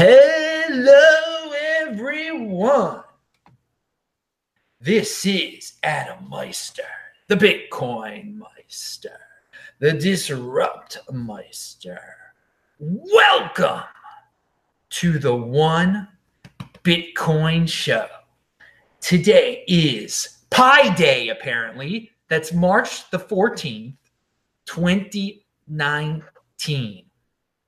Hello, everyone. This is Adam Meister, the Bitcoin Meister, the Disrupt Meister. Welcome to the One Bitcoin Show. Today is Pi Day, apparently. That's March the 14th, 2019.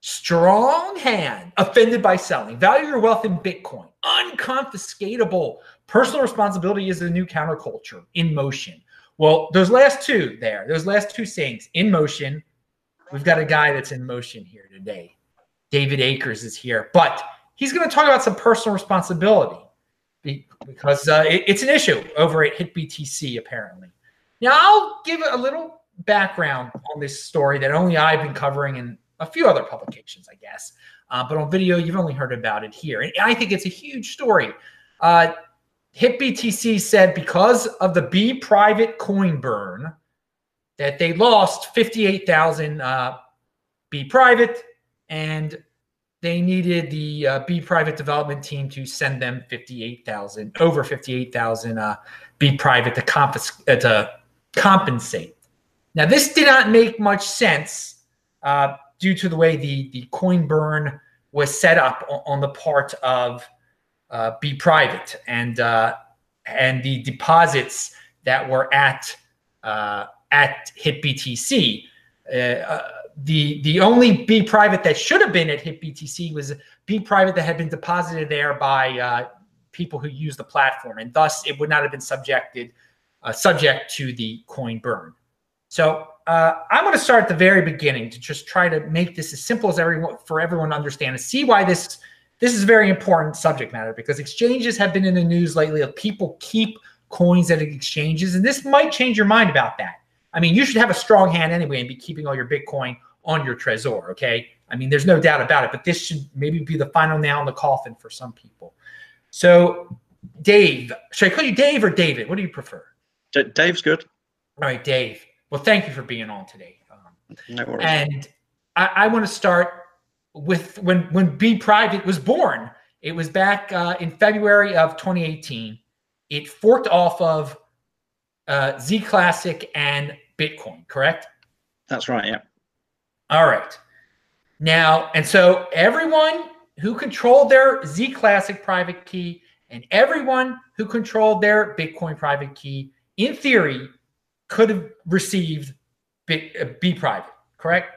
Strong hand, offended by selling. Value your wealth in Bitcoin. Unconfiscatable. Personal responsibility is the new counterculture in motion. Well, those last two there, those last two sayings in motion, we've got a guy that's in motion here today. David Akers is here, but he's going to talk about some personal responsibility because uh, it, it's an issue over at HitBTC, apparently. Now, I'll give a little background on this story that only I've been covering and a few other publications, I guess. Uh, but on video, you've only heard about it here. And I think it's a huge story. Uh, HitBTC said because of the Be Private coin burn, that they lost 58,000 uh, Be Private, and they needed the uh, Be Private development team to send them 58,000, over 58,000 uh, Be Private to, confis- uh, to compensate. Now, this did not make much sense uh, due to the way the, the coin burn was set up on, the part of uh, Be Private and uh, and the deposits that were at uh, at HitBTC. Uh, uh, the the only Be Private that should have been at HitBTC was Be Private that had been deposited there by uh, people who use the platform, and thus it would not have been subjected subject to the coin burn. So uh, I'm going to start at the very beginning to just try to make this as simple as everyone for everyone to understand and see why this this is a very important subject matter because exchanges have been in the news lately of people keep coins at exchanges and this might change your mind about that. I mean, you should have a strong hand anyway and be keeping all your Bitcoin on your Trezor, okay? I mean, there's no doubt about it, but this should maybe be the final nail in the coffin for some people. So, Dave, should I call you Dave or David? What do you prefer? D- Dave's good. All right, Dave. Well, thank you for being on today. Um, no worries. And I, I want to start with when when Be Private was born. It was back uh, in February of 2018. It forked off of uh, ZClassic and Bitcoin, correct? That's right. Yeah. All right. Now, and so everyone who controlled their ZClassic private key and everyone who controlled their Bitcoin private key, in theory, could have received Be, uh, Private, correct?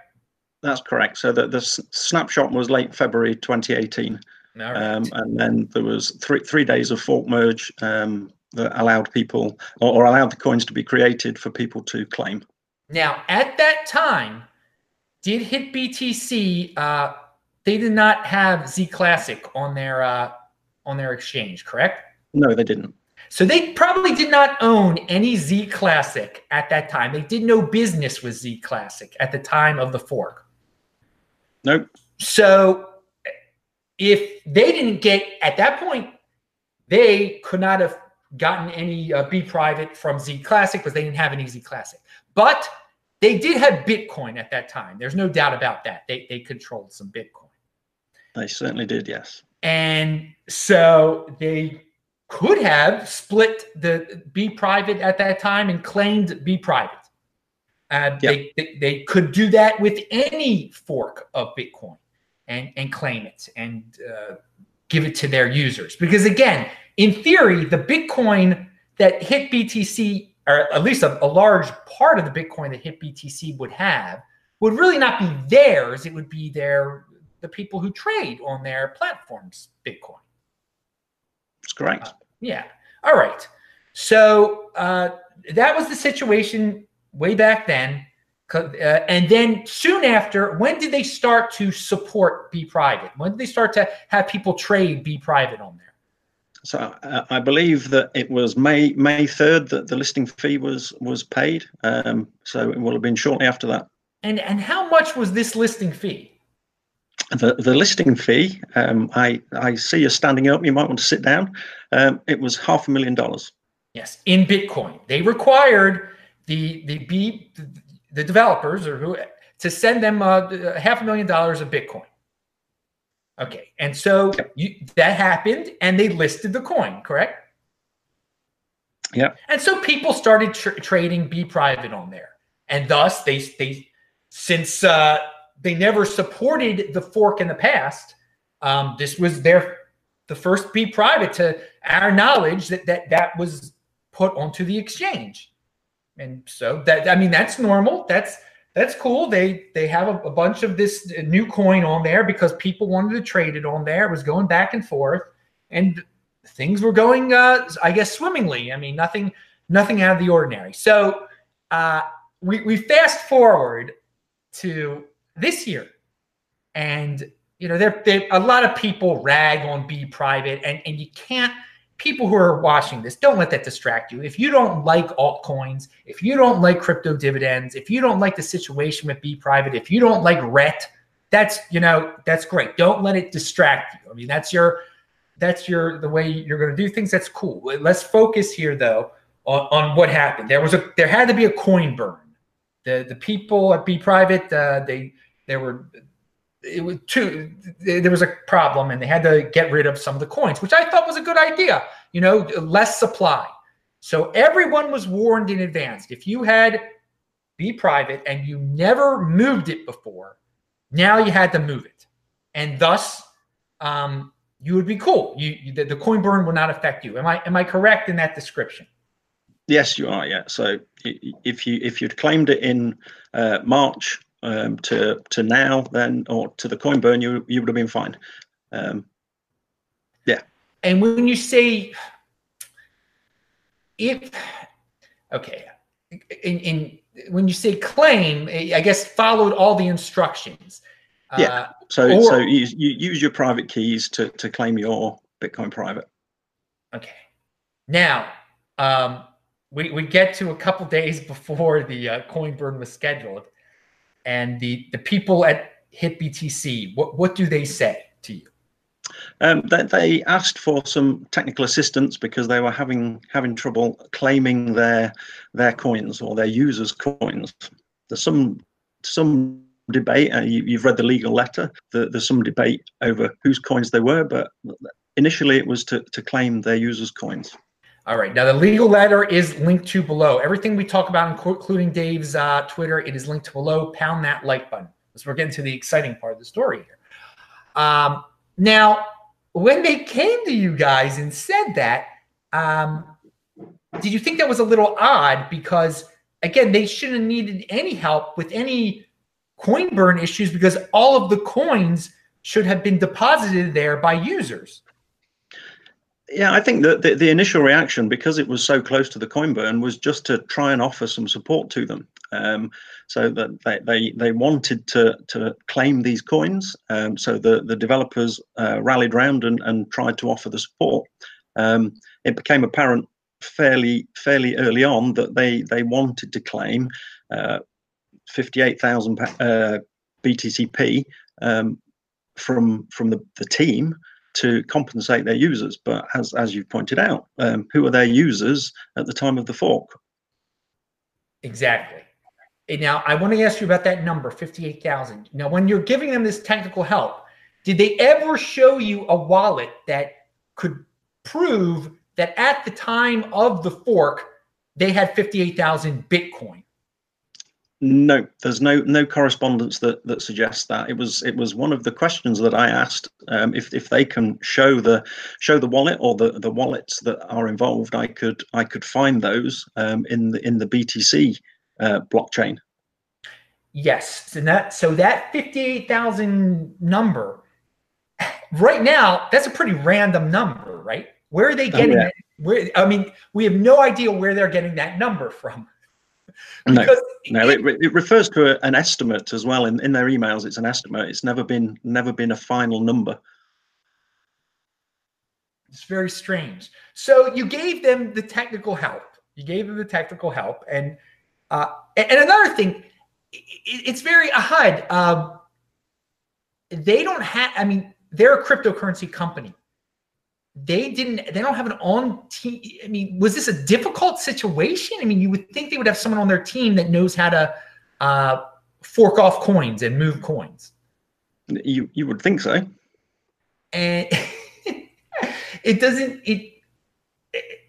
That's correct. So the, the snapshot was late February 2018. Right. Um, and then there was three three days of fork merge um, that allowed people or, or, allowed the coins to be created for people to claim. Now, at that time, did HitBTC? Uh, they did not have ZClassic on their uh, on their exchange, correct? No, they didn't. So they probably did not own any ZClassic at that time. They did no business with ZClassic at the time of the fork. Nope. So if they didn't get at that point, they could not have gotten any uh, Be Private from ZClassic because they didn't have any ZClassic. But they did have Bitcoin at that time. There's no doubt about that. They they controlled some Bitcoin. They certainly did, yes. And so they could have split the Be Private at that time and claimed Be Private. Uh, yep. they, they, they could do that with any fork of Bitcoin and, and claim it and uh, give it to their users. Because again, in theory, the Bitcoin that HitBTC, or at least a, a large part of the Bitcoin that HitBTC would have, would really not be theirs. It would be their the people who trade on their platforms Bitcoin. That's correct. Uh, yeah. All right. So uh, that was the situation way back then. Uh, and then soon after, when did they start to support Be Private? When did they start to have people trade Be Private on there? So uh, I believe that it was May May third that the listing fee was was paid. Um, so it will have been shortly after that. And and how much was this listing fee? The, the listing fee, um, I, I see you standing up. You might want to sit down. Um, it was half a million dollars. Yes, in Bitcoin. They required the the B the developers or who to send them uh, half a million dollars of Bitcoin. Okay, and so you, that happened, and they listed the coin, correct? Yeah. And so people started tr- trading Be Private on there, and thus they they since uh, they never supported the fork in the past, um, this was their the first Be Private to our knowledge that that that was put onto the exchange, and so that I mean that's normal. That's that's cool. They they have a, a, bunch of this new coin on there because people wanted to trade it on there. It was going back and forth, and things were going, uh, I guess, swimmingly. I mean, nothing nothing out of the ordinary. So uh, we we fast forward to this year, and you know, there a lot of people rag on Be Private, and and you can't people who are watching this, don't let that distract you. If you don't like altcoins, if you don't like crypto dividends, if you don't like the situation with Be Private, if you don't like RET, that's you know that's great. Don't let it distract you. I mean, that's your that's your the way you're going to do things. That's cool. Let's focus here though on, on what happened. There was a there had to be a coin burn. The the people at Be Private, uh, they there were it was too there was a problem and they had to get rid of some of the coins which i thought was a good idea you know less supply. So everyone was warned in advance. If you had be private and you never moved it before now you had to move it. And thus um, you would be cool. You, you the, the coin burn will not affect you. Am i am i correct in that description? Yes you are yeah. So if you if you'd claimed it in uh, march um, to to now then or to the coin burn you you would have been fine. Um, yeah. And when you say if okay in, in when you say claim i guess followed all the instructions. Yeah. Uh, so or, so you, you use your private keys to to claim your bitcoin private. Okay. Now um we, we get to a couple days before the uh, coin burn was scheduled and the the people at HitBTC, what what do they say to you? Um, they, they, asked for some technical assistance because they were having having trouble claiming their their coins or their users' coins. There's some some debate. Uh, you, have read the legal letter. The, there's some debate over whose coins they were, but initially it was to to claim their users' coins. All right. Now, the legal letter is linked to below. Everything we talk about, including Dave's uh, Twitter, it is linked to below. Pound that like button. So we're getting to the exciting part of the story here. Um, now, when they came to you guys and said that, um, did you think that was a little odd? Because again, they shouldn't have needed any help with any coin burn issues because all of the coins should have been deposited there by users. Yeah, I think that the, the, initial reaction, because it was so close to the coin burn, was just to try and offer some support to them. Um, so that they, they, they wanted to to claim these coins. Um, so the the developers uh, rallied round and, and tried to offer the support. Um, it became apparent fairly fairly early on that they they wanted to claim uh, fifty eight thousand uh, BTCP um, from from the, the team to compensate their users. But as as you've pointed out, um, who are their users at the time of the fork? Exactly. Now I want to ask you about that number, fifty-eight thousand. Now, when you're giving them this technical help, did they ever show you a wallet that could prove that at the time of the fork they had fifty-eight thousand Bitcoin? No, there's no no correspondence that that suggests that. It was it was one of the questions that I asked. Um, if if they can show the show the wallet or the the wallets that are involved, I could I could find those um, in the in the BTC uh, blockchain. Yes, so that so that fifty eight thousand number right now that's a pretty random number, right? Where are they oh, getting oh, yeah. it? Where I mean, we have no idea where they're getting that number from no, no, it, it refers to a, an estimate as well. In, in their emails, it's an estimate. It's never been never been a final number. It's very strange. So you gave them the technical help. You gave them the technical help, and uh, and another thing, it, it's very odd. Um, they don't have. I mean, they're a cryptocurrency company they didn't they don't have an on team i mean was this a difficult situation i mean you would think they would have someone on their team that knows how to uh, fork off coins and move coins you you would think so and it doesn't. It. it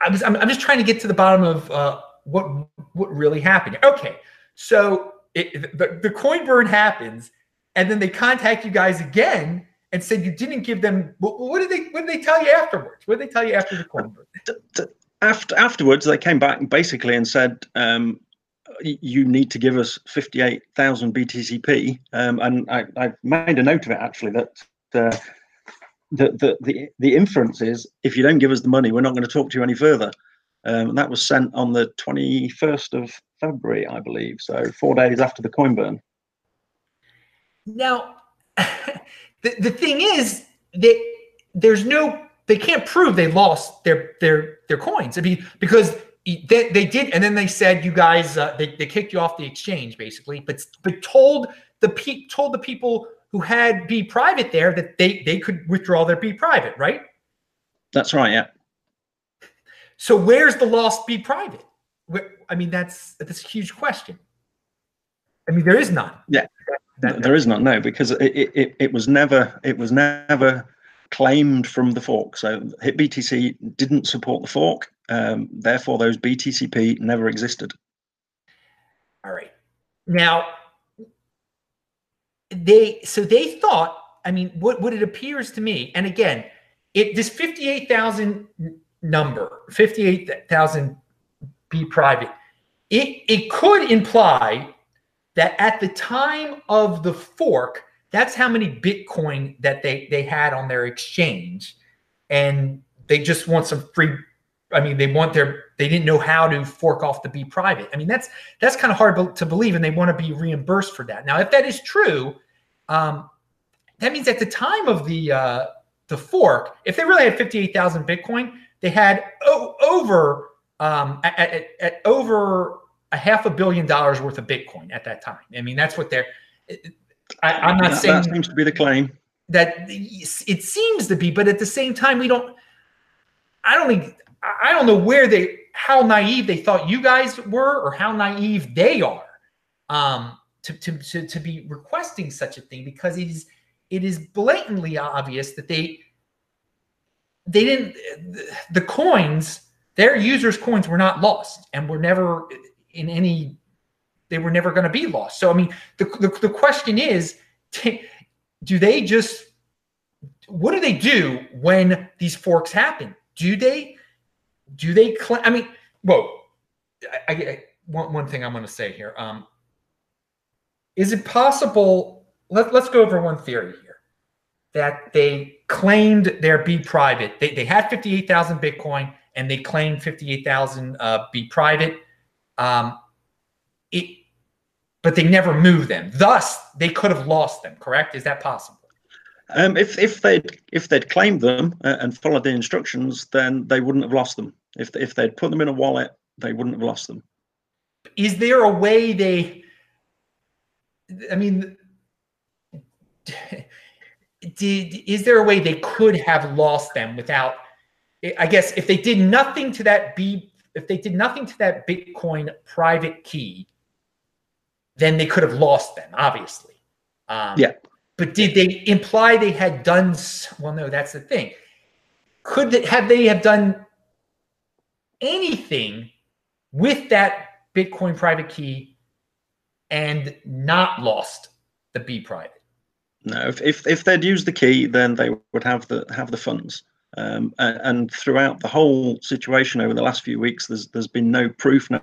I was. I'm, I'm, just trying to get to the bottom of uh, what what really happened. Okay, so it, the the coin burn happens, and then they contact you guys again and said you didn't give them. What, what did they? What did they tell you afterwards? What did they tell you after the coin burn? After afterwards, they came back basically and said. Um, you need to give us 58,000 BTCP. Um, and I, I, made a note of it actually that uh, the, the, the, the inference is if you don't give us the money, we're not going to talk to you any further. Um, and that was sent on the 21st of February, I believe. So four days after the coin burn. Now, the, the thing is that there's no, they can't prove they lost their, their, their coins. I mean, because they, they did, and then they said you guys uh, they, they kicked you off the exchange basically, but but told the pe- told the people who had be private there that they they could withdraw their be private, right? That's right. Yeah. So where's the lost be private? I mean, that's that's a huge question. I mean, there is none. Yeah, that, there is not No, because it, it it was never it was never claimed from the fork. So HitBTC didn't support the fork. Um, therefore, those BTCP never existed. All right. Now, they so they thought. I mean, what what it appears to me, and again, it this fifty eight thousand number, fifty eight thousand be private. It it could imply that at the time of the fork, that's how many Bitcoin that they they had on their exchange, and they just want some free I mean, they want their they didn't know how to fork off to be private. I mean, that's that's kind of hard to believe, and they want to be reimbursed for that. Now, if that is true, um, that means at the time of the uh, the fork, if they really had fifty eight thousand Bitcoin, they had o- over um, at, at, at, over a half a billion dollars worth of Bitcoin at that time. I mean, that's what they're. I, am not that, saying that seems to be the claim. That it seems to be, but at the same time, we don't. I don't think I don't know where they, how naive they thought you guys were, or how naive they are, um, to, to, to, to be requesting such a thing because it is, it is blatantly obvious that they, they didn't, the coins, their users' coins were not lost and were never in any, they were never going to be lost. So, I mean, the, the, the question is, do they just, what do they do when these forks happen? Do they do they claim? I mean, whoa. I, I, one, one thing I'm going to say here. Um, is it possible? Let, let's go over one theory here that they claimed their be private. They, they had 58,000 Bitcoin and they claimed 58,000 uh, be private. Um, it, but they never moved them. Thus, they could have lost them. Correct? Is that possible? Um, if if they'd if they'd claimed them uh, and followed the instructions, then they wouldn't have lost them. If if they'd put them in a wallet, they wouldn't have lost them. Is there a way they? I mean, did is there a way they could have lost them without? I guess if they did nothing to that B, if they did nothing to that Bitcoin private key, then they could have lost them. Obviously. Um, yeah. But did they imply they had done? Well, no, that's the thing. Could they, have they have done anything with that Bitcoin private key and not lost the B private? No, if, if, if they'd used the key, then they would have the have the funds. Um, and, and, throughout the whole situation over the last few weeks, there's there's been no proof, no,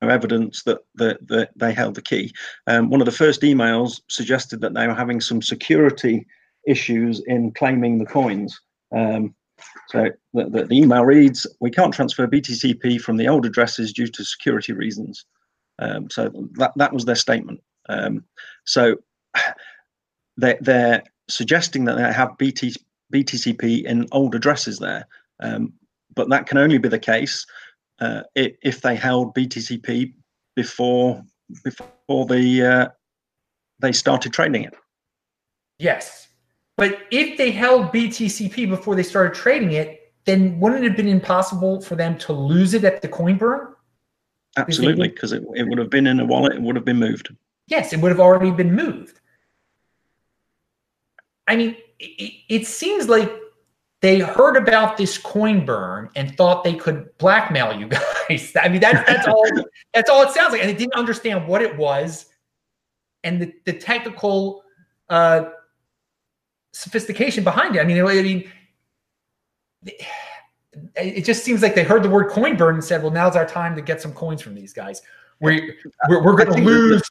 no evidence that, that that they held the key. Um, one of the first emails suggested that they were having some security issues in claiming the coins. Um, so the, the, the, email reads, we can't transfer BTCP from the old addresses due to security reasons. Um, so that, that was their statement. Um, so they, they're suggesting that they have BT, BTCP in old addresses there. Um, but that can only be the case uh, if they held BTCP before before the uh, they started trading it. Yes. But if they held BTCP before they started trading it, then wouldn't it have been impossible for them to lose it at the coin burn? Absolutely, because it, it would have been in a wallet, it would have been moved. Yes, it would have already been moved. I mean, it, it seems like they heard about this coin burn and thought they could blackmail you guys. I mean, that's that's all that's all it sounds like. And they didn't understand what it was and the, the technical uh, sophistication behind it. I mean, I mean, it just seems like they heard the word coin burn and said, "Well, now's our time to get some coins from these guys. We we're, we're going to lose.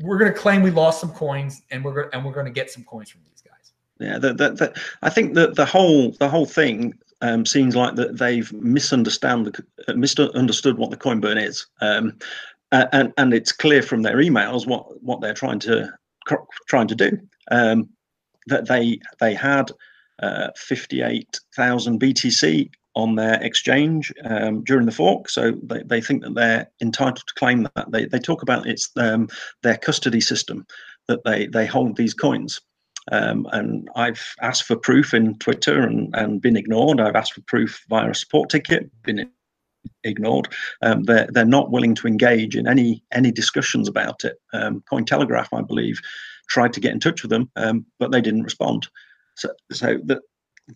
We're going to claim we lost some coins, and we're and we're going to get some coins from these guys." Yeah, the, the, the, I think that the whole the whole thing um, seems like that they've misunderstood the, uh, misunderstood what the coin burn is, um, and and it's clear from their emails what what they're trying to trying to do. Um, that they they had uh, 58,000 BTC on their exchange um, during the fork. So they, they think that they're entitled to claim that. They, they talk about it's um, their custody system that they, they hold these coins. Um, and I've asked for proof in Twitter and, and been ignored. I've asked for proof via a support ticket, been ignored. Um, they're, they're not willing to engage in any any discussions about it. Um, Cointelegraph, I believe, tried to get in touch with them, um, but they didn't respond. So, so the,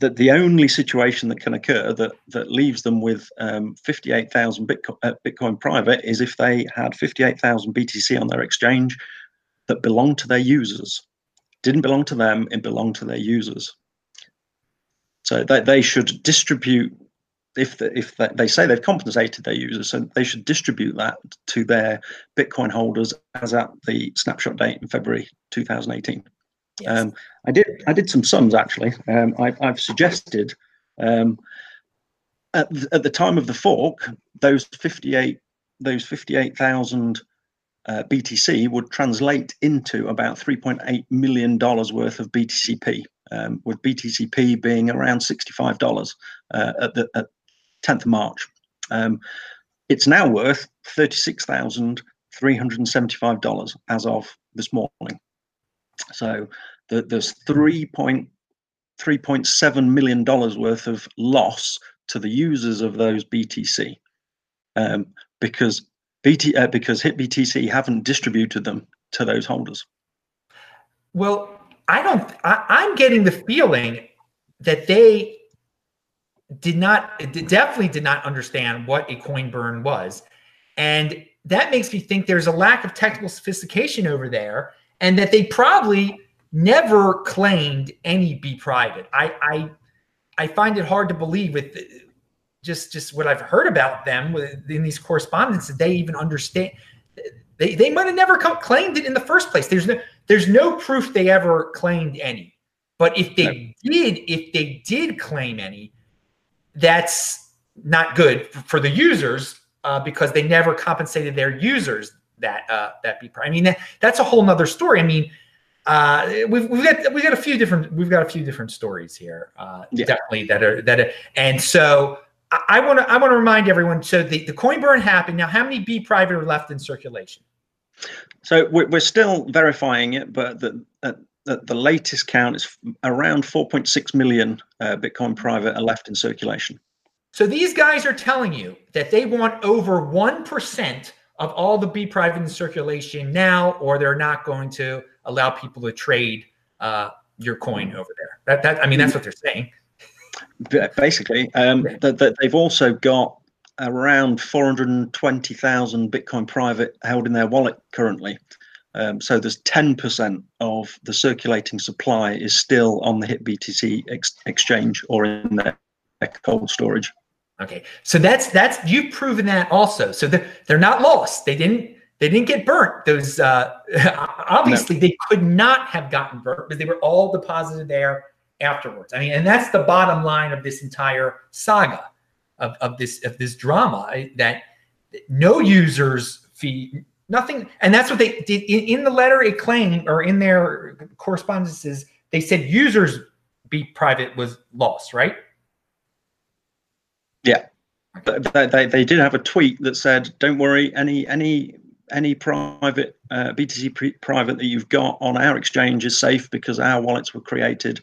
that the only situation that can occur that that leaves them with um, 58,000 Bitcoin, uh, Bitcoin private is if they had 58,000 BTC on their exchange that belonged to their users. Didn't belong to them, it belonged to their users. So they, they should distribute if the, if they say they've compensated their users, so they should distribute that to their Bitcoin holders as at the snapshot date in February 2018. Yes. Um, I did I did some sums actually. Um, I, have suggested um, at, at the time of the fork, those 58 those 58,000 uh, BTC would translate into about 3.8 million dollars worth of BTCP. Um, with BTCP being around $65 uh, at the at 10th of March. Um, it's now worth $36,375 as of this morning. So the, there's three point three point seven million dollars worth of loss to the users of those BTC um, because BT uh, because HitBTC haven't distributed them to those holders. Well, I don't. I, I'm getting the feeling that they did not definitely did not understand what a coin burn was, and that makes me think there's a lack of technical sophistication over there and that they probably never claimed any be private. I I I find it hard to believe with just just what I've heard about them in these correspondences they even understand they they might have never come, claimed it in the first place. There's no there's no proof they ever claimed any. But if they did, if they did claim any, that's not good for, for the users uh, because they never compensated their users that uh, that be. I mean, that, that's a whole nother story. I mean, uh, we've we've got we've got a few different we've got a few different stories here. Uh, yeah. Definitely that are that are, and so I want to I want to remind everyone. So the the coin burn happened. Now, how many B private are left in circulation? So we're, we're still verifying it, but the, the, the latest count is around 4.6 million uh, Bitcoin private are left in circulation. So these guys are telling you that they want over one percent of all the B private in circulation now, or they're not going to allow people to trade uh, your coin over there. That, that I mean, that's what they're saying. Basically, um, that, that they've also got around 420,000 Bitcoin private held in their wallet currently. Um, so there's 10% of the circulating supply is still on the HitBTC ex- exchange or in their cold storage. Okay, so that's that's you've proven that also. So they're they're not lost. They didn't they didn't get burnt. Those uh, obviously no. they could not have gotten burnt because they were all deposited there afterwards. I mean, and that's the bottom line of this entire saga of, of this of this drama that no users fee nothing, and that's what they did in, in the letter. It claimed or in their correspondences they said users be private was lost, right? Yeah. They, they, they did have a tweet that said, "Don't worry, any any any private uh, BTC pre- private that you've got on our exchange is safe because our wallets were created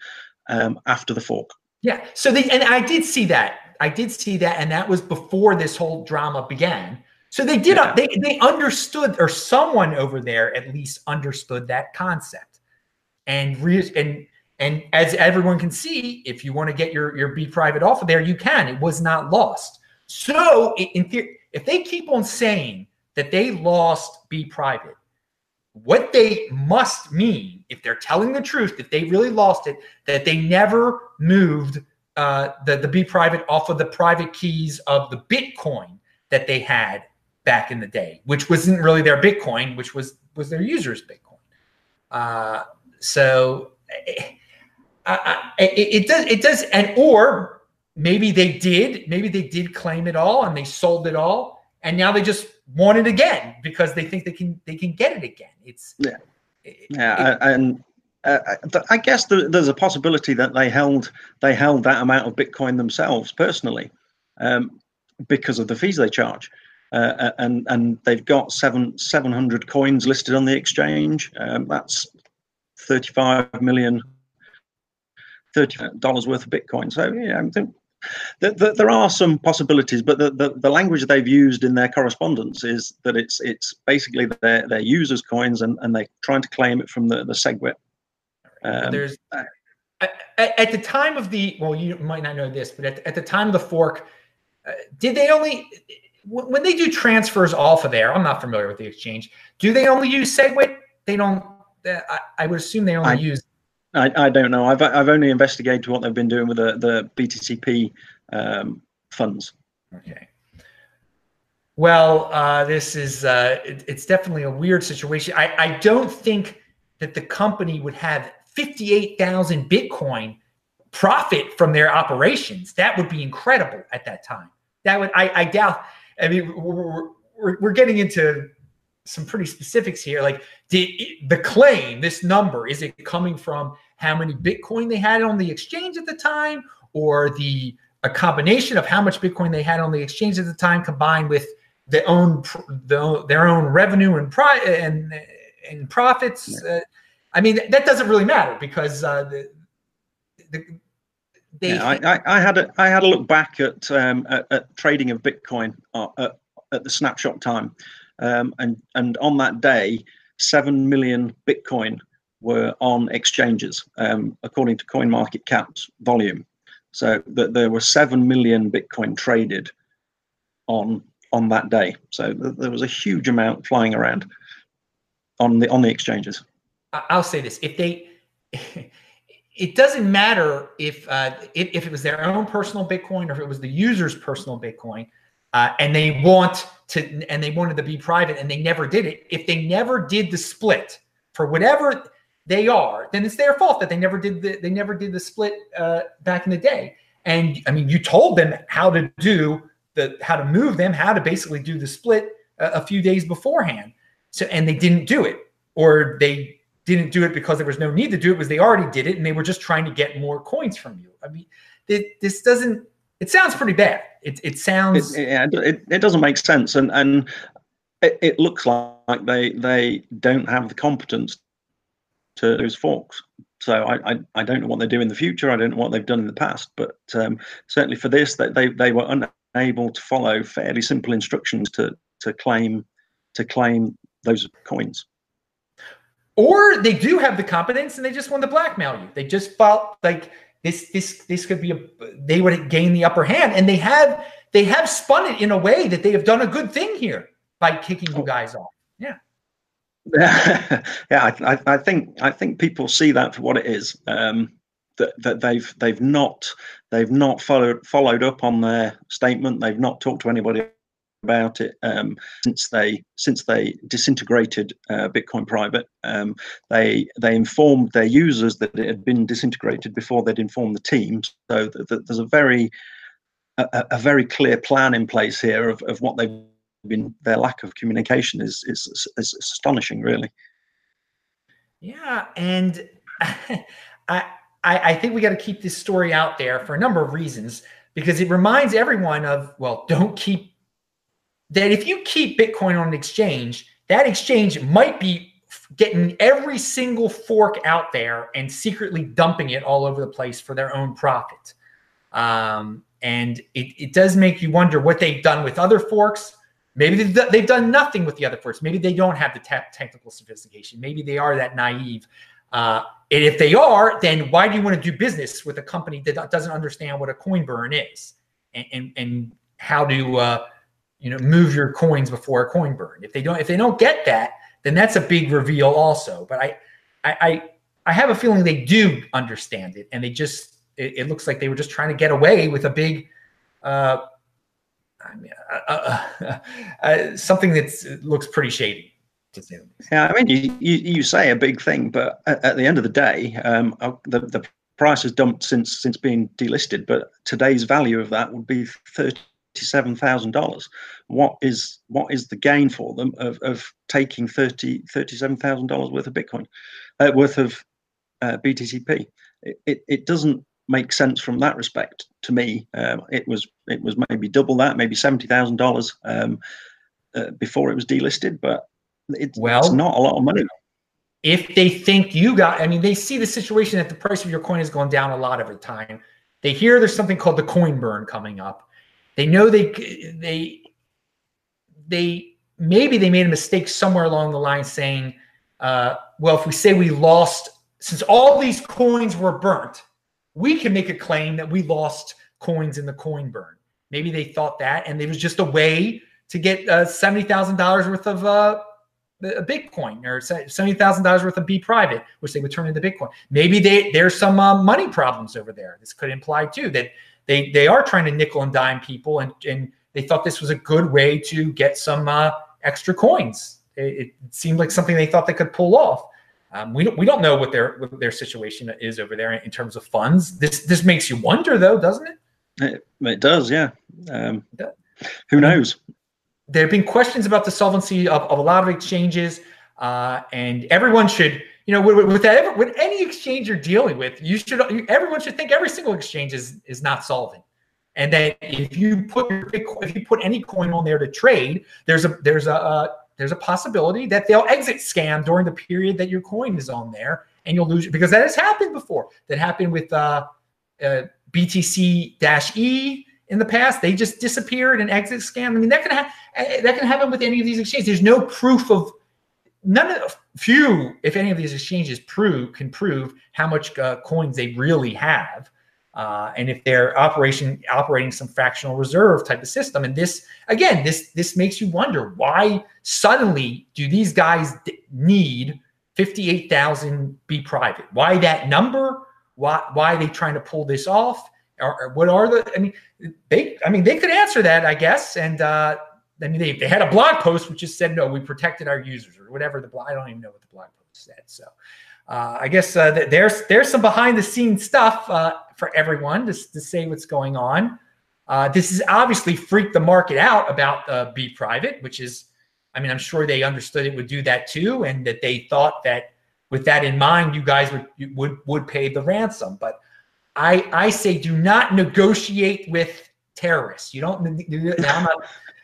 um, after the fork." Yeah. So they and I did see that. I did see that, and that was before this whole drama began. So they did. Yeah. They they understood, or someone over there at least understood that concept, and re- and And as everyone can see, if you want to get your, your Be Private off of there, you can. It was not lost. So in theory, if they keep on saying that they lost Be Private, what they must mean, if they're telling the truth, that they really lost it, that they never moved uh, the, the Be Private off of the private keys of the Bitcoin that they had back in the day, which wasn't really their Bitcoin, which was was their users' Bitcoin. Uh, so I, I, it, it does it does and or maybe they did maybe they did claim it all and they sold it all and now they just want it again because they think they can they can get it again. It's yeah, yeah, it, and uh, I guess there's a possibility that they held they held that amount of Bitcoin themselves personally um, because of the fees they charge. Uh, and and they've got seven seven hundred coins listed on the exchange. Um, that's thirty five million thirty dollars worth of Bitcoin. So yeah, I think the, the, there are some possibilities, but the, the, the, language they've used in their correspondence is that it's it's basically their, their users' coins and, and they're trying to claim it from the, the SegWit. Um, There's at, at, the time of the well, you might not know this, but at, at the time of the fork, uh, did they only when they do transfers off of there? I'm not familiar with the exchange. Do they only use SegWit? They don't. Uh, I, I, would assume they only I, use I, I don't know. I've I've only investigated what they've been doing with the the BTCP um, funds. Okay. Well, uh, this is uh, it, it's definitely a weird situation. I, I don't think that the company would have fifty eight thousand Bitcoin profit from their operations. That would be incredible at that time. That would I, I doubt. I mean, we're, we're, we're getting into some pretty specifics here. Like the the claim, this number, is it coming from how many Bitcoin they had on the exchange at the time, or the a combination of how much Bitcoin they had on the exchange at the time, combined with their own the, their own revenue and pri- and and profits. Uh, I mean, that doesn't really matter because uh, the, the they, yeah, I, I, I, had a I had a look back at um, at, at trading of Bitcoin uh, at, at the snapshot time, um, and and on that day, seven million Bitcoin were on exchanges, um, according to CoinMarketCap's volume. So that there were seven million Bitcoin traded on on that day. So th- there was a huge amount flying around on the on the exchanges. I'll say this: if they, it doesn't matter if uh, if, if it was their own personal Bitcoin or if it was the user's personal Bitcoin, uh, and they want to and they wanted to be private and they never did it. If they never did the split for whatever they are, then it's their fault that they never did the they never did the split uh, back in the day. And I mean, you told them how to do the how to move them, how to basically do the split a, a few days beforehand. So and they didn't do it, or they didn't do it because there was no need to do it, was they already did it and they were just trying to get more coins from you. I mean, it, this doesn't. It sounds pretty bad. It it sounds. It, yeah, it, it doesn't make sense, and and it, it looks like they they don't have the competence to those forks. So I, I, I, don't know what they do in the future. I don't know what they've done in the past, but um, certainly for this, they, they, they were unable to follow fairly simple instructions to to claim to claim those coins. Or they do have the competence and they just want to blackmail you. They just felt like this this this could be a they would gain the upper hand, and they have they have spun it in a way that they have done a good thing here by kicking you oh. guys off. Yeah. Yeah, yeah. I, I, think I think people see that for what it is. Um, that, that they've they've not they've not followed followed up on their statement. They've not talked to anybody about it um, since they since they disintegrated uh, Bitcoin Private. Um, they they informed their users that it had been disintegrated before they'd informed the team. So th- th- there's a very a, a, very clear plan in place here of, of what they've been their lack of communication is is, is astonishing, really. Yeah, and I I, think we got to keep this story out there for a number of reasons because it reminds everyone of well, don't keep that if you keep Bitcoin on an exchange, that exchange might be getting every single fork out there and secretly dumping it all over the place for their own profit. Um, and it, it does make you wonder what they've done with other forks Maybe they've, done nothing with the other forks. Maybe they don't have the te- technical sophistication. Maybe they are that naive. Uh, and if they are, then why do you want to do business with a company that doesn't understand what a coin burn is and and, and how to uh, you know move your coins before a coin burn? If they don't if they don't get that, then that's a big reveal also. But I I I, have a feeling they do understand it, and they just it, it looks like they were just trying to get away with a big. Uh, I mean, uh, uh, uh, uh something that looks pretty shady. Yeah, I mean, you, you, you say a big thing, but at, at the end of the day, um, uh, the the price has dumped since since being delisted. But today's value of that would be thirty-seven thousand dollars. What is what is the gain for them of, of taking thirty thirty-seven thousand dollars worth of Bitcoin, uh, worth of uh, BTCP? It, it, it doesn't make sense from that respect to me. Um, it was it was maybe double that, maybe seventy thousand um, dollars uh, before it was delisted, but it's, well, it's not a lot of money. If they think you got, I mean, they see the situation that the price of your coin has gone down a lot over time. They hear there's something called the coin burn coming up. They know they they they maybe they made a mistake somewhere along the line saying, uh, well, if we say we lost, since all these coins were burnt, we can make a claim that we lost coins in the coin burn. Maybe they thought that, and it was just a way to get uh, seventy thousand dollars worth of uh, a Bitcoin or seventy thousand dollars worth of B private, which they would turn into Bitcoin. Maybe they there's some uh, money problems over there. This could imply too that they they are trying to nickel and dime people, and and they thought this was a good way to get some uh, extra coins. It, it, seemed like something they thought they could pull off. Um, we don't we don't know what their what their situation is over there in terms of funds. This this makes you wonder though, doesn't it? It, it does, yeah. Um, it does. Who knows? there have been questions about the solvency of, of a lot of exchanges, uh, and everyone should, you know, with, with, that, with any exchange you're dealing with, you should, everyone should think every single exchange is is not solvent, and that if you put if you put any coin on there to trade, there's a there's a uh, there's a possibility that they'll exit scam during the period that your coin is on there, and you'll lose because that has happened before. That happened with uh, uh, BTC-E in the past. They just disappeared and exit scam. I mean, that can ha- eh, that can happen with any of these exchanges. There's no proof of none of few, if any of these exchanges prove can prove how much uh, coins they really have. Uh, and if they're operation operating some fractional reserve type of system, and this again, this this makes you wonder why suddenly do these guys need fifty eight thousand be private? Why that number? Why why are they trying to pull this off? Or, or what are the? I mean, they I mean they could answer that, I guess. And uh, I mean they, they had a blog post which just said no, we protected our users or whatever the blog. I don't even know what the blog post said. So uh, I guess uh, there's there's some behind the scenes stuff uh, for everyone to, to say what's going on. Uh, this has obviously freaked the market out about uh, Be Private, which is, I mean, I'm sure they understood it would do that too, and that they thought that with that in mind, you guys would would would pay the ransom. But I I say do not negotiate with terrorists. You don't. I'm not,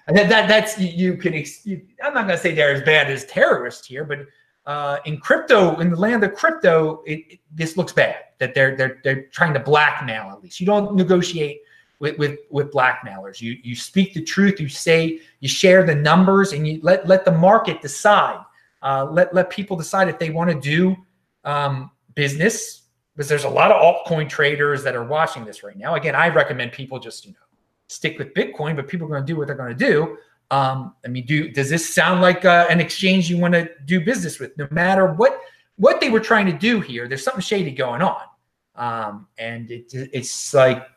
that, that that's you, you can. You, I'm not going to say they're as bad as terrorists here, but uh, in crypto, in the land of crypto, it, it, this looks bad. That they're they're they're trying to blackmail. At least you don't negotiate with with with blackmailers. You you speak the truth. You say you share the numbers, and you let let the market decide. Uh, let let people decide if they want to do um, business because there's a lot of altcoin traders that are watching this right now. Again, I recommend people just you know stick with Bitcoin, but people are going to do what they're going to do. Um, I mean, do does this sound like uh, an exchange you want to do business with? No matter what what they were trying to do here, there's something shady going on, um, and it, it's like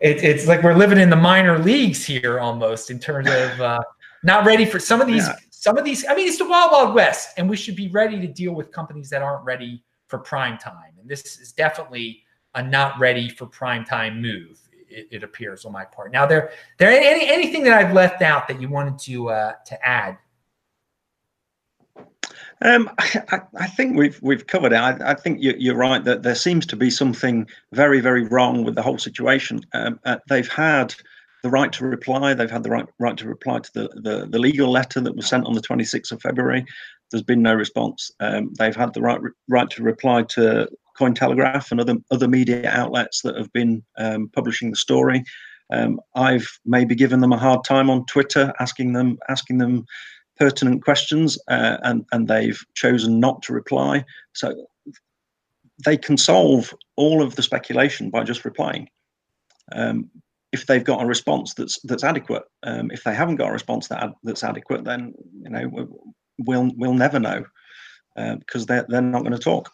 it, it's like we're living in the minor leagues here almost in terms of uh, not ready for some of these. Yeah. Some of these, I mean, it's the wild, wild west, and we should be ready to deal with companies that aren't ready for prime time. And this is definitely a not ready for prime time move. It, it appears on my part. Now, there, there any anything that I've left out that you wanted to uh, to add? Um, I, I, think we've we've covered it. I, I think you, are right that there seems to be something very very wrong with the whole situation. Um, uh, they've had the right to reply. They've had the right right to reply to the, the, the legal letter that was sent on the 26th of February. There's been no response. Um, they've had the right right to reply to Cointelegraph and other other media outlets that have been um, publishing the story. Um, I've maybe given them a hard time on Twitter, asking them asking them pertinent questions, uh, and and they've chosen not to reply. So they can solve all of the speculation by just replying. Um, if they've got a response that's that's adequate. Um, if they haven't got a response that that's adequate, then you know we'll we'll never know because uh, they're they're not going to talk.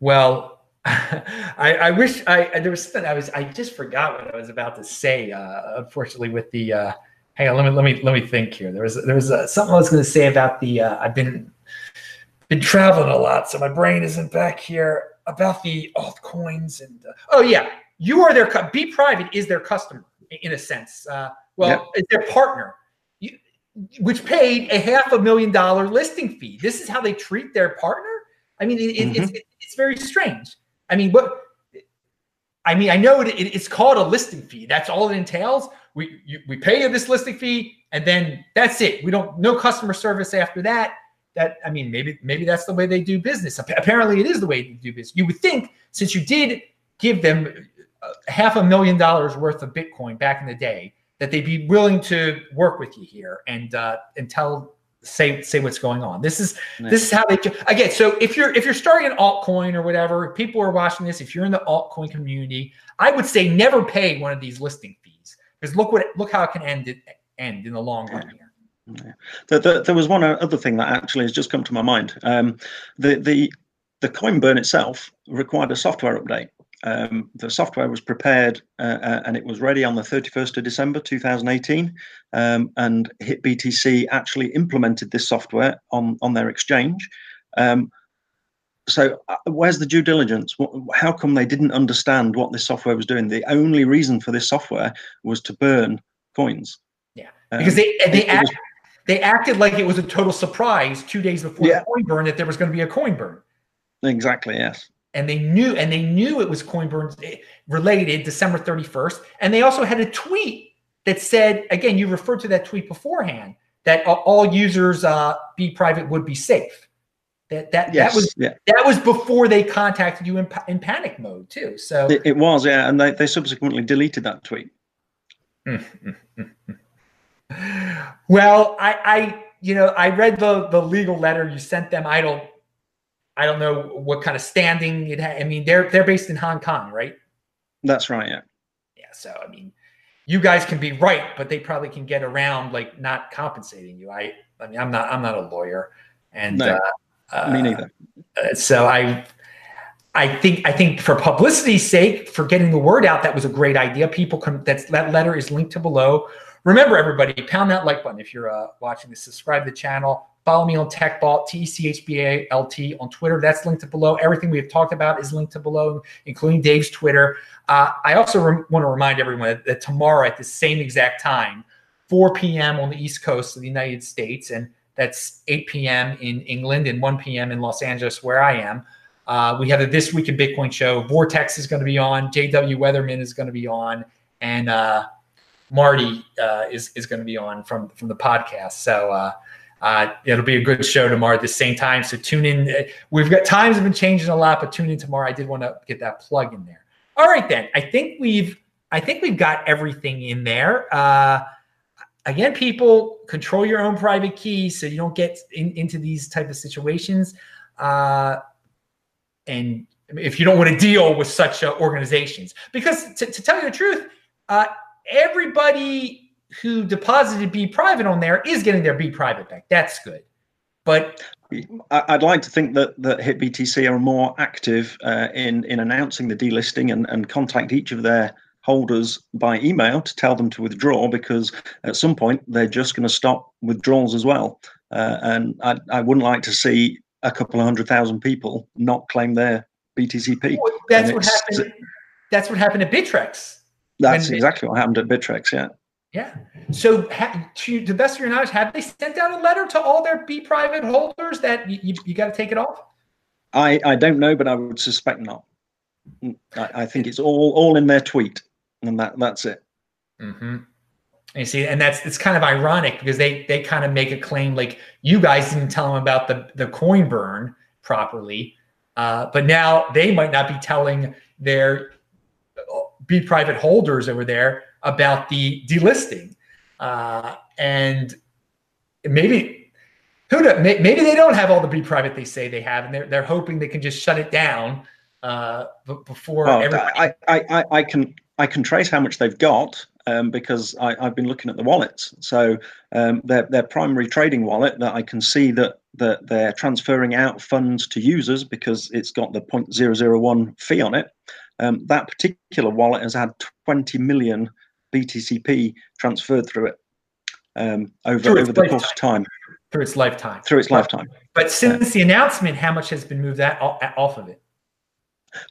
Well, I, I, wish I there was something I was I just forgot what I was about to say. Uh, unfortunately, with the uh, hang on, let me let me let me think here. There was there was uh, something I was going to say about the uh, I've been been traveling a lot, so my brain isn't back here about the altcoins and uh, oh yeah, you are their B private is their customer in a sense. Uh, well, yep. it's their partner, you, which paid a half a million dollar listing fee. This is how they treat their partner. I mean, it, mm-hmm. it's it's very strange. I mean, what? I mean, I know it, it's called a listing fee. That's all it entails. We you, we pay you this listing fee, and then that's it. We don't no customer service after that. That I mean, maybe maybe that's the way they do business. Apparently, it is the way they do business. You would think since you did give them half a million dollars worth of Bitcoin back in the day, that they'd be willing to work with you here and uh, and tell say say what's going on. This is nice. this is how they again. So if you're if you're starting an altcoin or whatever, people are watching this. If you're in the altcoin community, I would say never pay one of these listing fees because look what look how it can end it end in the long run here. Yeah. The, the, there was one other thing that actually has just come to my mind. Um, the the the coin burn itself required a software update. Um, the software was prepared uh, uh, and it was ready on the 31st of December 2018. Um, and HitBTC actually implemented this software on, on their exchange. Um, so, uh, where's the due diligence? How come they didn't understand what this software was doing? The only reason for this software was to burn coins. Yeah, um, because they they act, was, they acted like it was a total surprise two days before yeah. the coin burn that there was going to be a coin burn. Exactly. Yes and they knew and they knew it was Coinburn related December 31st. And they also had a tweet that said, again, you referred to that tweet beforehand that all users uh, B private would be safe. That that yes, that was yeah. that was before they contacted you in, in panic mode too. So it, it was, yeah, and they, they subsequently deleted that tweet. well, I, I you know I read the the legal letter you sent them. I don't I don't know what kind of standing it had. I mean, they're they're based in Hong Kong, right? That's right. Yeah. Yeah. So I mean, you guys can be right, but they probably can get around like not compensating you. I I mean, I'm not I'm not a lawyer, and no, uh, me neither. Uh, so I. I think I think for publicity's sake, for getting the word out, that was a great idea. People can that's that letter is linked to below. Remember, everybody, pound that like button if you're uh, watching this. Subscribe to the channel. Follow me on TechBalt, T E C H B A L T on Twitter. That's linked to below. Everything we've talked about is linked to below, including Dave's Twitter. Uh, I also re- want to remind everyone that, that tomorrow at the same exact time, 4 p.m. on the East Coast of the United States, and that's 8 p.m. in England and 1 p.m. in Los Angeles, where I am. Uh, we have a This Week in Bitcoin show. Vortex is going to be on. JW Weatherman is going to be on. And uh, Marty uh, is, is going to be on from, from the podcast. So, uh, uh, it'll be a good show tomorrow at the same time. So tune in. We've got times have been changing a lot, but tune in tomorrow. I did want to get that plug in there. All right, then. I think we've I think we've got everything in there. Uh, again, people control your own private keys so you don't get in, into these type of situations. Uh, and if you don't want to deal with such uh, organizations, because to, to, tell you the truth, uh, everybody who deposited B private on there is getting their B private back. That's good. But I'd like to think that that HitBTC are more active uh, in in announcing the delisting and, and contact each of their holders by email to tell them to withdraw because at some point they're just going to stop withdrawals as well. Uh, and I, I wouldn't like to see a couple of hundred thousand people not claim their BTCP. Well, that's what happened. That's what happened at Bittrex. That's exactly what happened at Bittrex. Yeah. Yeah. So, ha- to the best of your knowledge, have they sent out a letter to all their B private holders that you, you, you got to take it off? I, I don't know, but I would suspect not. Mm, I, I think it's all all in their tweet, and that that's it. Mm-hmm. you see, and that's it's kind of ironic because they they kind of make a claim like you guys didn't tell them about the the coin burn properly, uh, but now they might not be telling their uh, B private holders over there about the delisting. Uh, and maybe Who knows? Maybe they don't have all the B private they say they have, and they're they're hoping they can just shut it down uh, before well, everybody. I, I, I can I can trace how much they've got um, because I, have been looking at the wallets. So um, their their primary trading wallet that I can see that that they're transferring out funds to users because it's got the 0.001 fee on it. Um, that particular wallet has had 20 million BTCP transferred through it um, over over the course of time. Through its lifetime. Through its lifetime. But since the announcement, how much has been moved that off of it?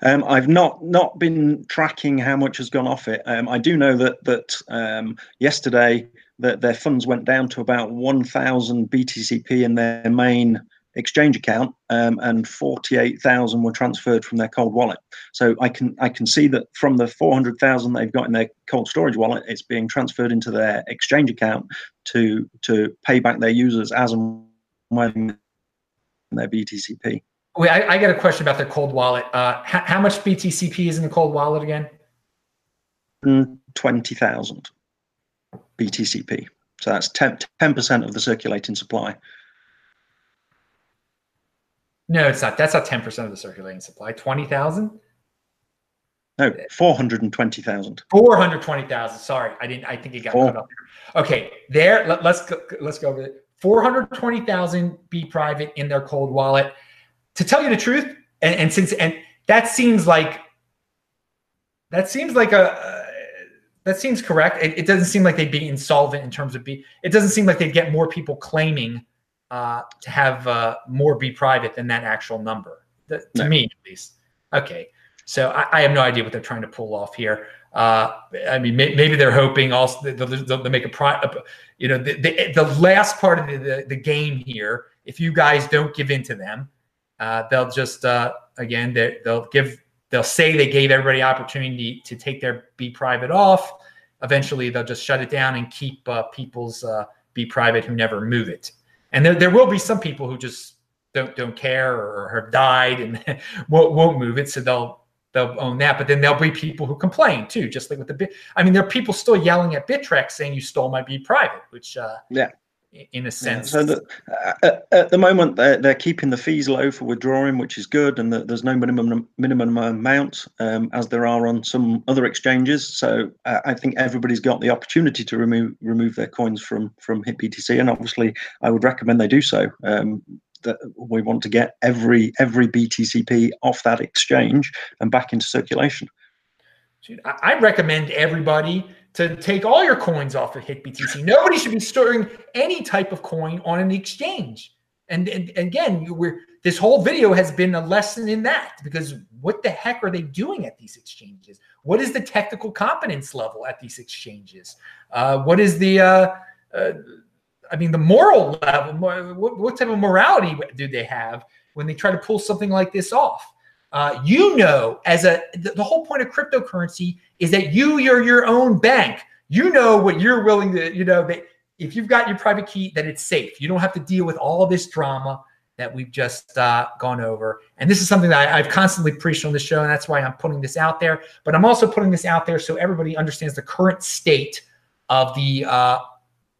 Um, I've not not been tracking how much has gone off it. Um, I do know that that um, yesterday that their funds went down to about 1,000 BTCP in their main exchange account, um, and 48,000 were transferred from their cold wallet. So I can I can see that from the 400,000 they've got in their cold storage wallet, it's being transferred into their exchange account to to pay back their users as and when their BTCP. Wait, I, I got a question about their cold wallet. Uh, how, how much BTCP is in the cold wallet again? Mm, 20,000 BTCP. So that's 10, percent of the circulating supply. No, it's not. That's not 10% of the circulating supply. 20,000? No, 420,000. 420,000. Sorry. I didn't I think it got Four. cut up. Okay, there let, us go let's go with it. 420,000 B private in their cold wallet to tell you the truth, and, and since and that seems like that seems like a uh, that seems correct. It, it, doesn't seem like they'd be insolvent in terms of be. It doesn't seem like they'd get more people claiming uh, to have uh, more B private than that actual number. The, to no. me, at least. Okay, so I, I, have no idea what they're trying to pull off here. Uh, I mean, may, maybe they're hoping also they'll, they'll, they'll make a pri- you know, the, the, the last part of the, the, game here. If you guys don't give in to them, uh, they'll just uh, again they, they'll give they'll say they gave everybody opportunity to take their B private off. Eventually, they'll just shut it down and keep uh, people's uh, B private who never move it. And there, there will be some people who just don't don't care or have died and won't, won't move it, so they'll they'll own that. But then there'll be people who complain too, just like with the bit. I mean, there are people still yelling at Bittrex saying you stole my B private, which uh, yeah, in a sense. Yeah, so the, uh, at the moment, they're, they're keeping the fees low for withdrawing, which is good, and the, there's no minimum minimum amount um, as there are on some other exchanges. So uh, I think everybody's got the opportunity to remove remove their coins from from HitBTC, and obviously I would recommend they do so. Um, that we want to get every every BTCP off that exchange and back into circulation. I recommend everybody to take all your coins off of HitBTC. Nobody should be storing any type of coin on an exchange. And, and, again, we're this whole video has been a lesson in that because what the heck are they doing at these exchanges? What is the technical competence level at these exchanges? Uh, what is the uh, uh, I mean, the moral level? What, what type of morality do they have when they try to pull something like this off? Uh, you know, as a the, the, whole point of cryptocurrency is that you you're your own bank. You know what you're willing to, you know, that if you've got your private key, that it's safe. You don't have to deal with all this drama that we've just uh, gone over. And this is something that I, have constantly preached on the show, and that's why I'm putting this out there. But I'm also putting this out there so everybody understands the current state of the uh,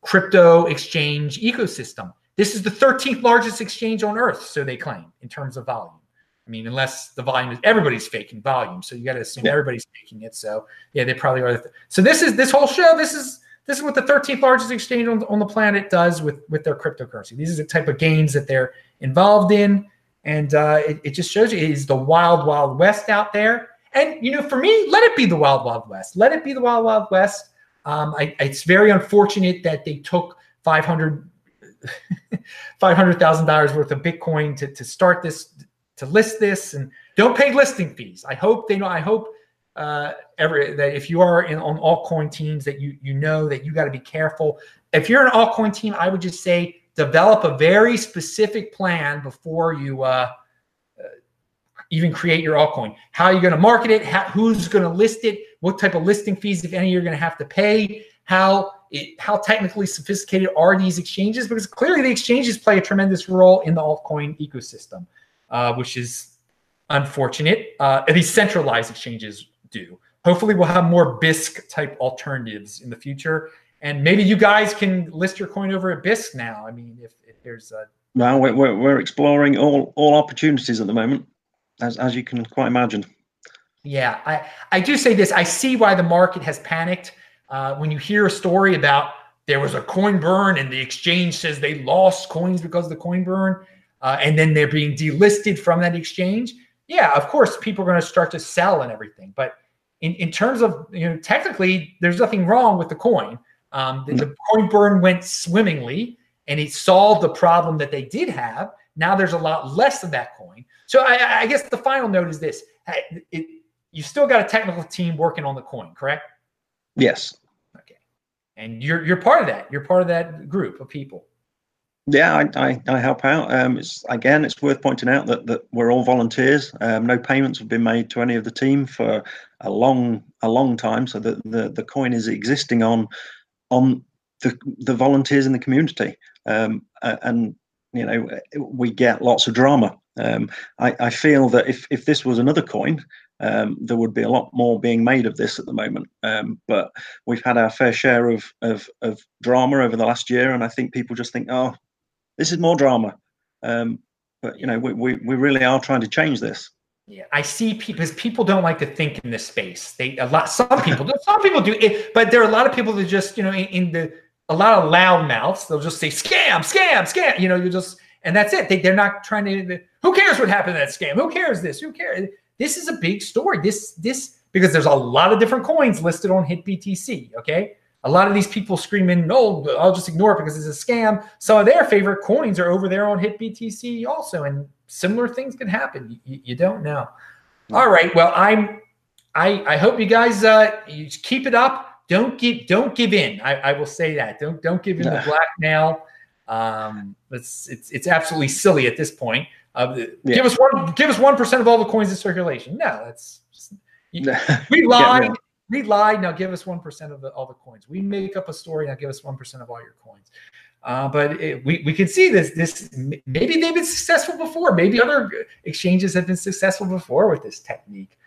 crypto exchange ecosystem. This is the 13th largest exchange on earth, so they claim, in terms of volume. I mean, unless the volume is everybody's faking volume, so you got to assume yeah. everybody's faking it. So yeah, they probably are. So this is this whole show. This is this is what the 13th largest exchange on, on the planet does with with their cryptocurrency. These are the type of games that they're involved in, and uh, it, it just shows you it is the wild wild west out there. And you know, for me, let it be the wild wild west. Let it be the wild wild west. Um, I, it's very unfortunate that they took 500 $500,000 worth of Bitcoin to, to start this to list this and don't pay listing fees. I hope they know. I hope uh, every that if you are in on altcoin teams that you you know that you got to be careful. If you're an altcoin team, I would just say develop a very specific plan before you uh, uh, even create your altcoin. How are you going to market it? How, who's going to list it? What type of listing fees, if any, you're going to have to pay? How it, how technically sophisticated are these exchanges? Because clearly the exchanges play a tremendous role in the altcoin ecosystem uh, which is unfortunate. Uh, these centralized exchanges do. Hopefully, we'll have more Bisq type alternatives in the future. And maybe you guys can list your coin over at Bisq now. I mean, if, if there's a Well, we're, we're exploring all all opportunities at the moment, as as you can quite imagine. Yeah, I I do say this. I see why the market has panicked uh, when you hear a story about there was a coin burn and the exchange says they lost coins because of the coin burn, uh, and then they're being delisted from that exchange. Yeah, of course, people are going to start to sell and everything. But in, in terms of you know, technically, there's nothing wrong with the coin. Um, the, the coin burn went swimmingly and it solved the problem that they did have. Now there's a lot less of that coin. So I, I guess the final note is this: it, it, you still got a technical team working on the coin, correct? Yes. Okay. And you're you're part of that. You're part of that group of people. Yeah, I, I, I help out. Um, it's again, it's worth pointing out that, that we're all volunteers. Um, no payments have been made to any of the team for a long a long time. So the, the, the coin is existing on on the the volunteers in the community um, and you know we get lots of drama. Um, I, I, feel that if if this was another coin, um, there would be a lot more being made of this at the moment. Um, but we've had our fair share of, of, of drama over the last year, and I think people just think, oh, this is more drama. Um, but you know, we, we we really are trying to change this. Yeah, I see people because people don't like to think in this space. They a lot. Some people, some people do, it, but there are a lot of people that just you know in, in the a lot of loud mouths. They'll just say scam, scam, scam. You know, you just and that's it. They, they're not trying to. Who cares what happened to that scam? Who cares this? Who cares? This is a big story. This this because there's a lot of different coins listed on HitBTC. Okay, a lot of these people screaming, "No, I'll just ignore it because it's a scam." Some of their favorite coins are over there on HitBTC also, and similar things can happen. You, you don't know. All right. Well, I'm. I I hope you guys uh you keep it up don't give don't give in. I, I will say that. Don't don't give in the blackmail. Um, it's it's it's absolutely silly at this point. Uh, yeah. Give us one give us one percent of all the coins in circulation. No, that's just, you, we lied. We lied. Now give us one percent of the, all the coins. We make up a story. Now give us one percent of all your coins. Uh, but it, we, we can see this this maybe they've been successful before. Maybe other exchanges have been successful before with this technique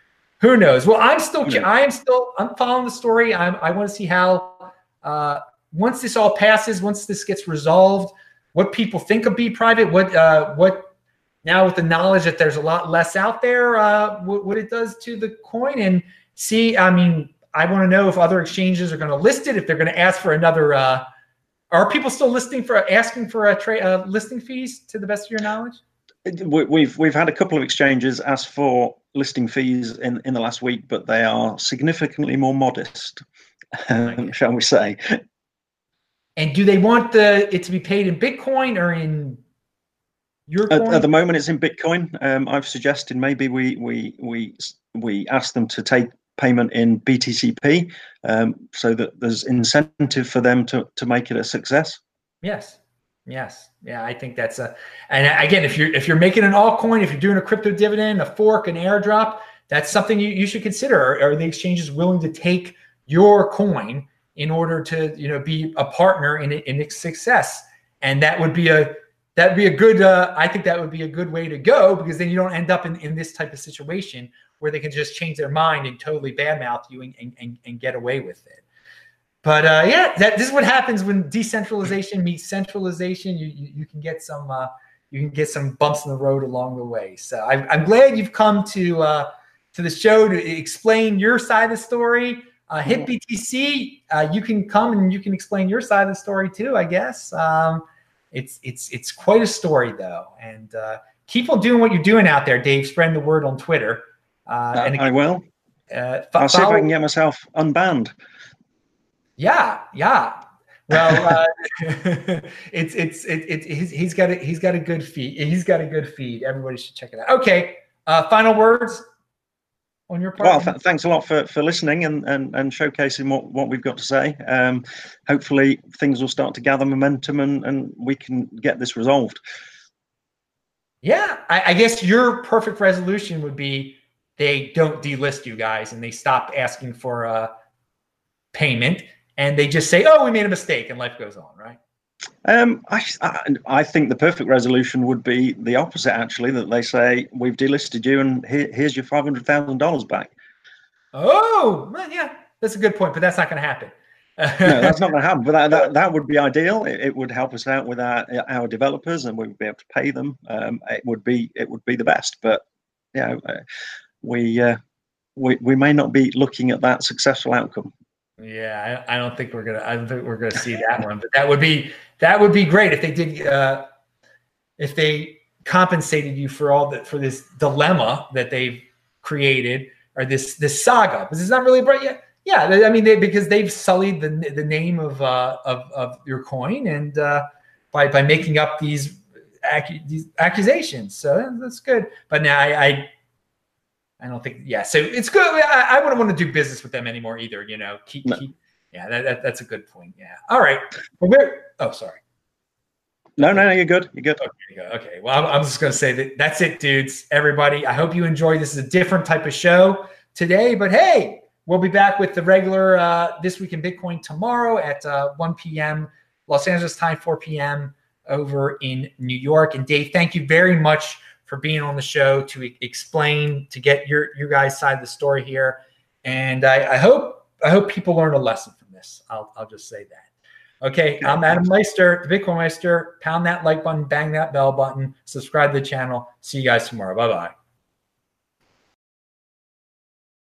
who knows? Well, I'm still. I am still, I'm following the story. I'm, I want to see how, uh, once this all passes, once this gets resolved, what people think of B Private, what, uh, what now with the knowledge that there's a lot less out there, uh, what, what it does to the coin, and see. I mean, I want to know if other exchanges are going to list it, if they're going to ask for another. Uh, are people still listing for asking for a tra- uh, listing fees? To the best of your knowledge, we've we've had a couple of exchanges ask for listing fees in, in the last week, but they are significantly more modest, um, shall we say. And do they want the it to be paid in Bitcoin or in your at, at, the moment it's in Bitcoin. Um, I've suggested maybe we we we we ask them to take payment in BTCP um, so that there's incentive for them to to make it a success. Yes. Yes. Yeah, I think that's a and again, if you're if you're making an altcoin, if you're doing a crypto dividend, a fork, an airdrop, that's something you, you should consider. Are, are the exchanges willing to take your coin in order to you know be a partner in in its success? And that would be a that'd be a good uh, I think that would be a good way to go because then you don't end up in, in this type of situation where they can just change their mind and totally badmouth you and, and, and get away with it. But uh, yeah, that this is what happens when decentralization meets centralization. You you, you can get some uh, you can get some bumps in the road along the way. So I, I'm glad you've come to uh, to the show to explain your side of the story. Uh, HitBTC, uh, you can come and you can explain your side of the story too. I guess um, it's it's it's quite a story though, and uh, keep on doing what you're doing out there, Dave. Spreading the word on Twitter. Uh, and again, I will. Uh, I'll see if I can get myself unbanned. Yeah, yeah. Well, uh, it's it's it, it, he's, he's got a he's got a good feed. He's got a good feed. Everybody should check it out. Okay. Uh, final words on your part. Well, th- thanks a lot for, for listening and, and, and showcasing what, what we've got to say. Um, hopefully, things will start to gather momentum and, and we can get this resolved. Yeah, I, I guess your perfect resolution would be they don't delist you guys and they stop asking for a payment and they just say, "Oh, we made a mistake," and life goes on, right? Um, I, I think the perfect resolution would be the opposite. Actually, that they say we've delisted you, and here, here's your five hundred thousand dollars back. Oh, well, yeah, that's a good point, but that's not going to happen. no, that's not going to happen. But that, that, that would be ideal. It, it, would help us out with our our developers, and we would be able to pay them. Um, it would be it would be the best. But yeah, uh, we uh, we we may not be looking at that successful outcome. Yeah, I, I don't think we're gonna. I don't think we're gonna see that one. But that would be that would be great if they did. Uh, if they compensated you for all that for this dilemma that they've created or this this saga because it's not really bright yet yeah, I mean, they, because they've sullied the the name of uh, of, of your coin and uh, by by making up these, these accusations. So that's good. But now I, I, I don't think. Yeah, so it's good. I, I wouldn't want to do business with them anymore either. You know, keep no. keep. Yeah, that, that, that's a good point. Yeah. All right. Oh, sorry. No, no, no, you're good. You're good. Okay. Okay. Well, I'm, I'm just going to say that that's it, dudes. Everybody, I hope you enjoy. This is a different type of show today, but hey, We'll be back with the regular uh, This Week in Bitcoin tomorrow at uh, 1 p.m. Los Angeles time, 4 p.m. over in New York. And Dave, thank you very much for being on the show to explain, to get your your guys' side of the story here. And I, I hope I hope people learn a lesson from this. I'll, I'll just say that. Okay, I'm Adam Meister, the Bitcoin Meister. Pound that like button, bang that bell button, subscribe to the channel. See you guys tomorrow. Bye bye.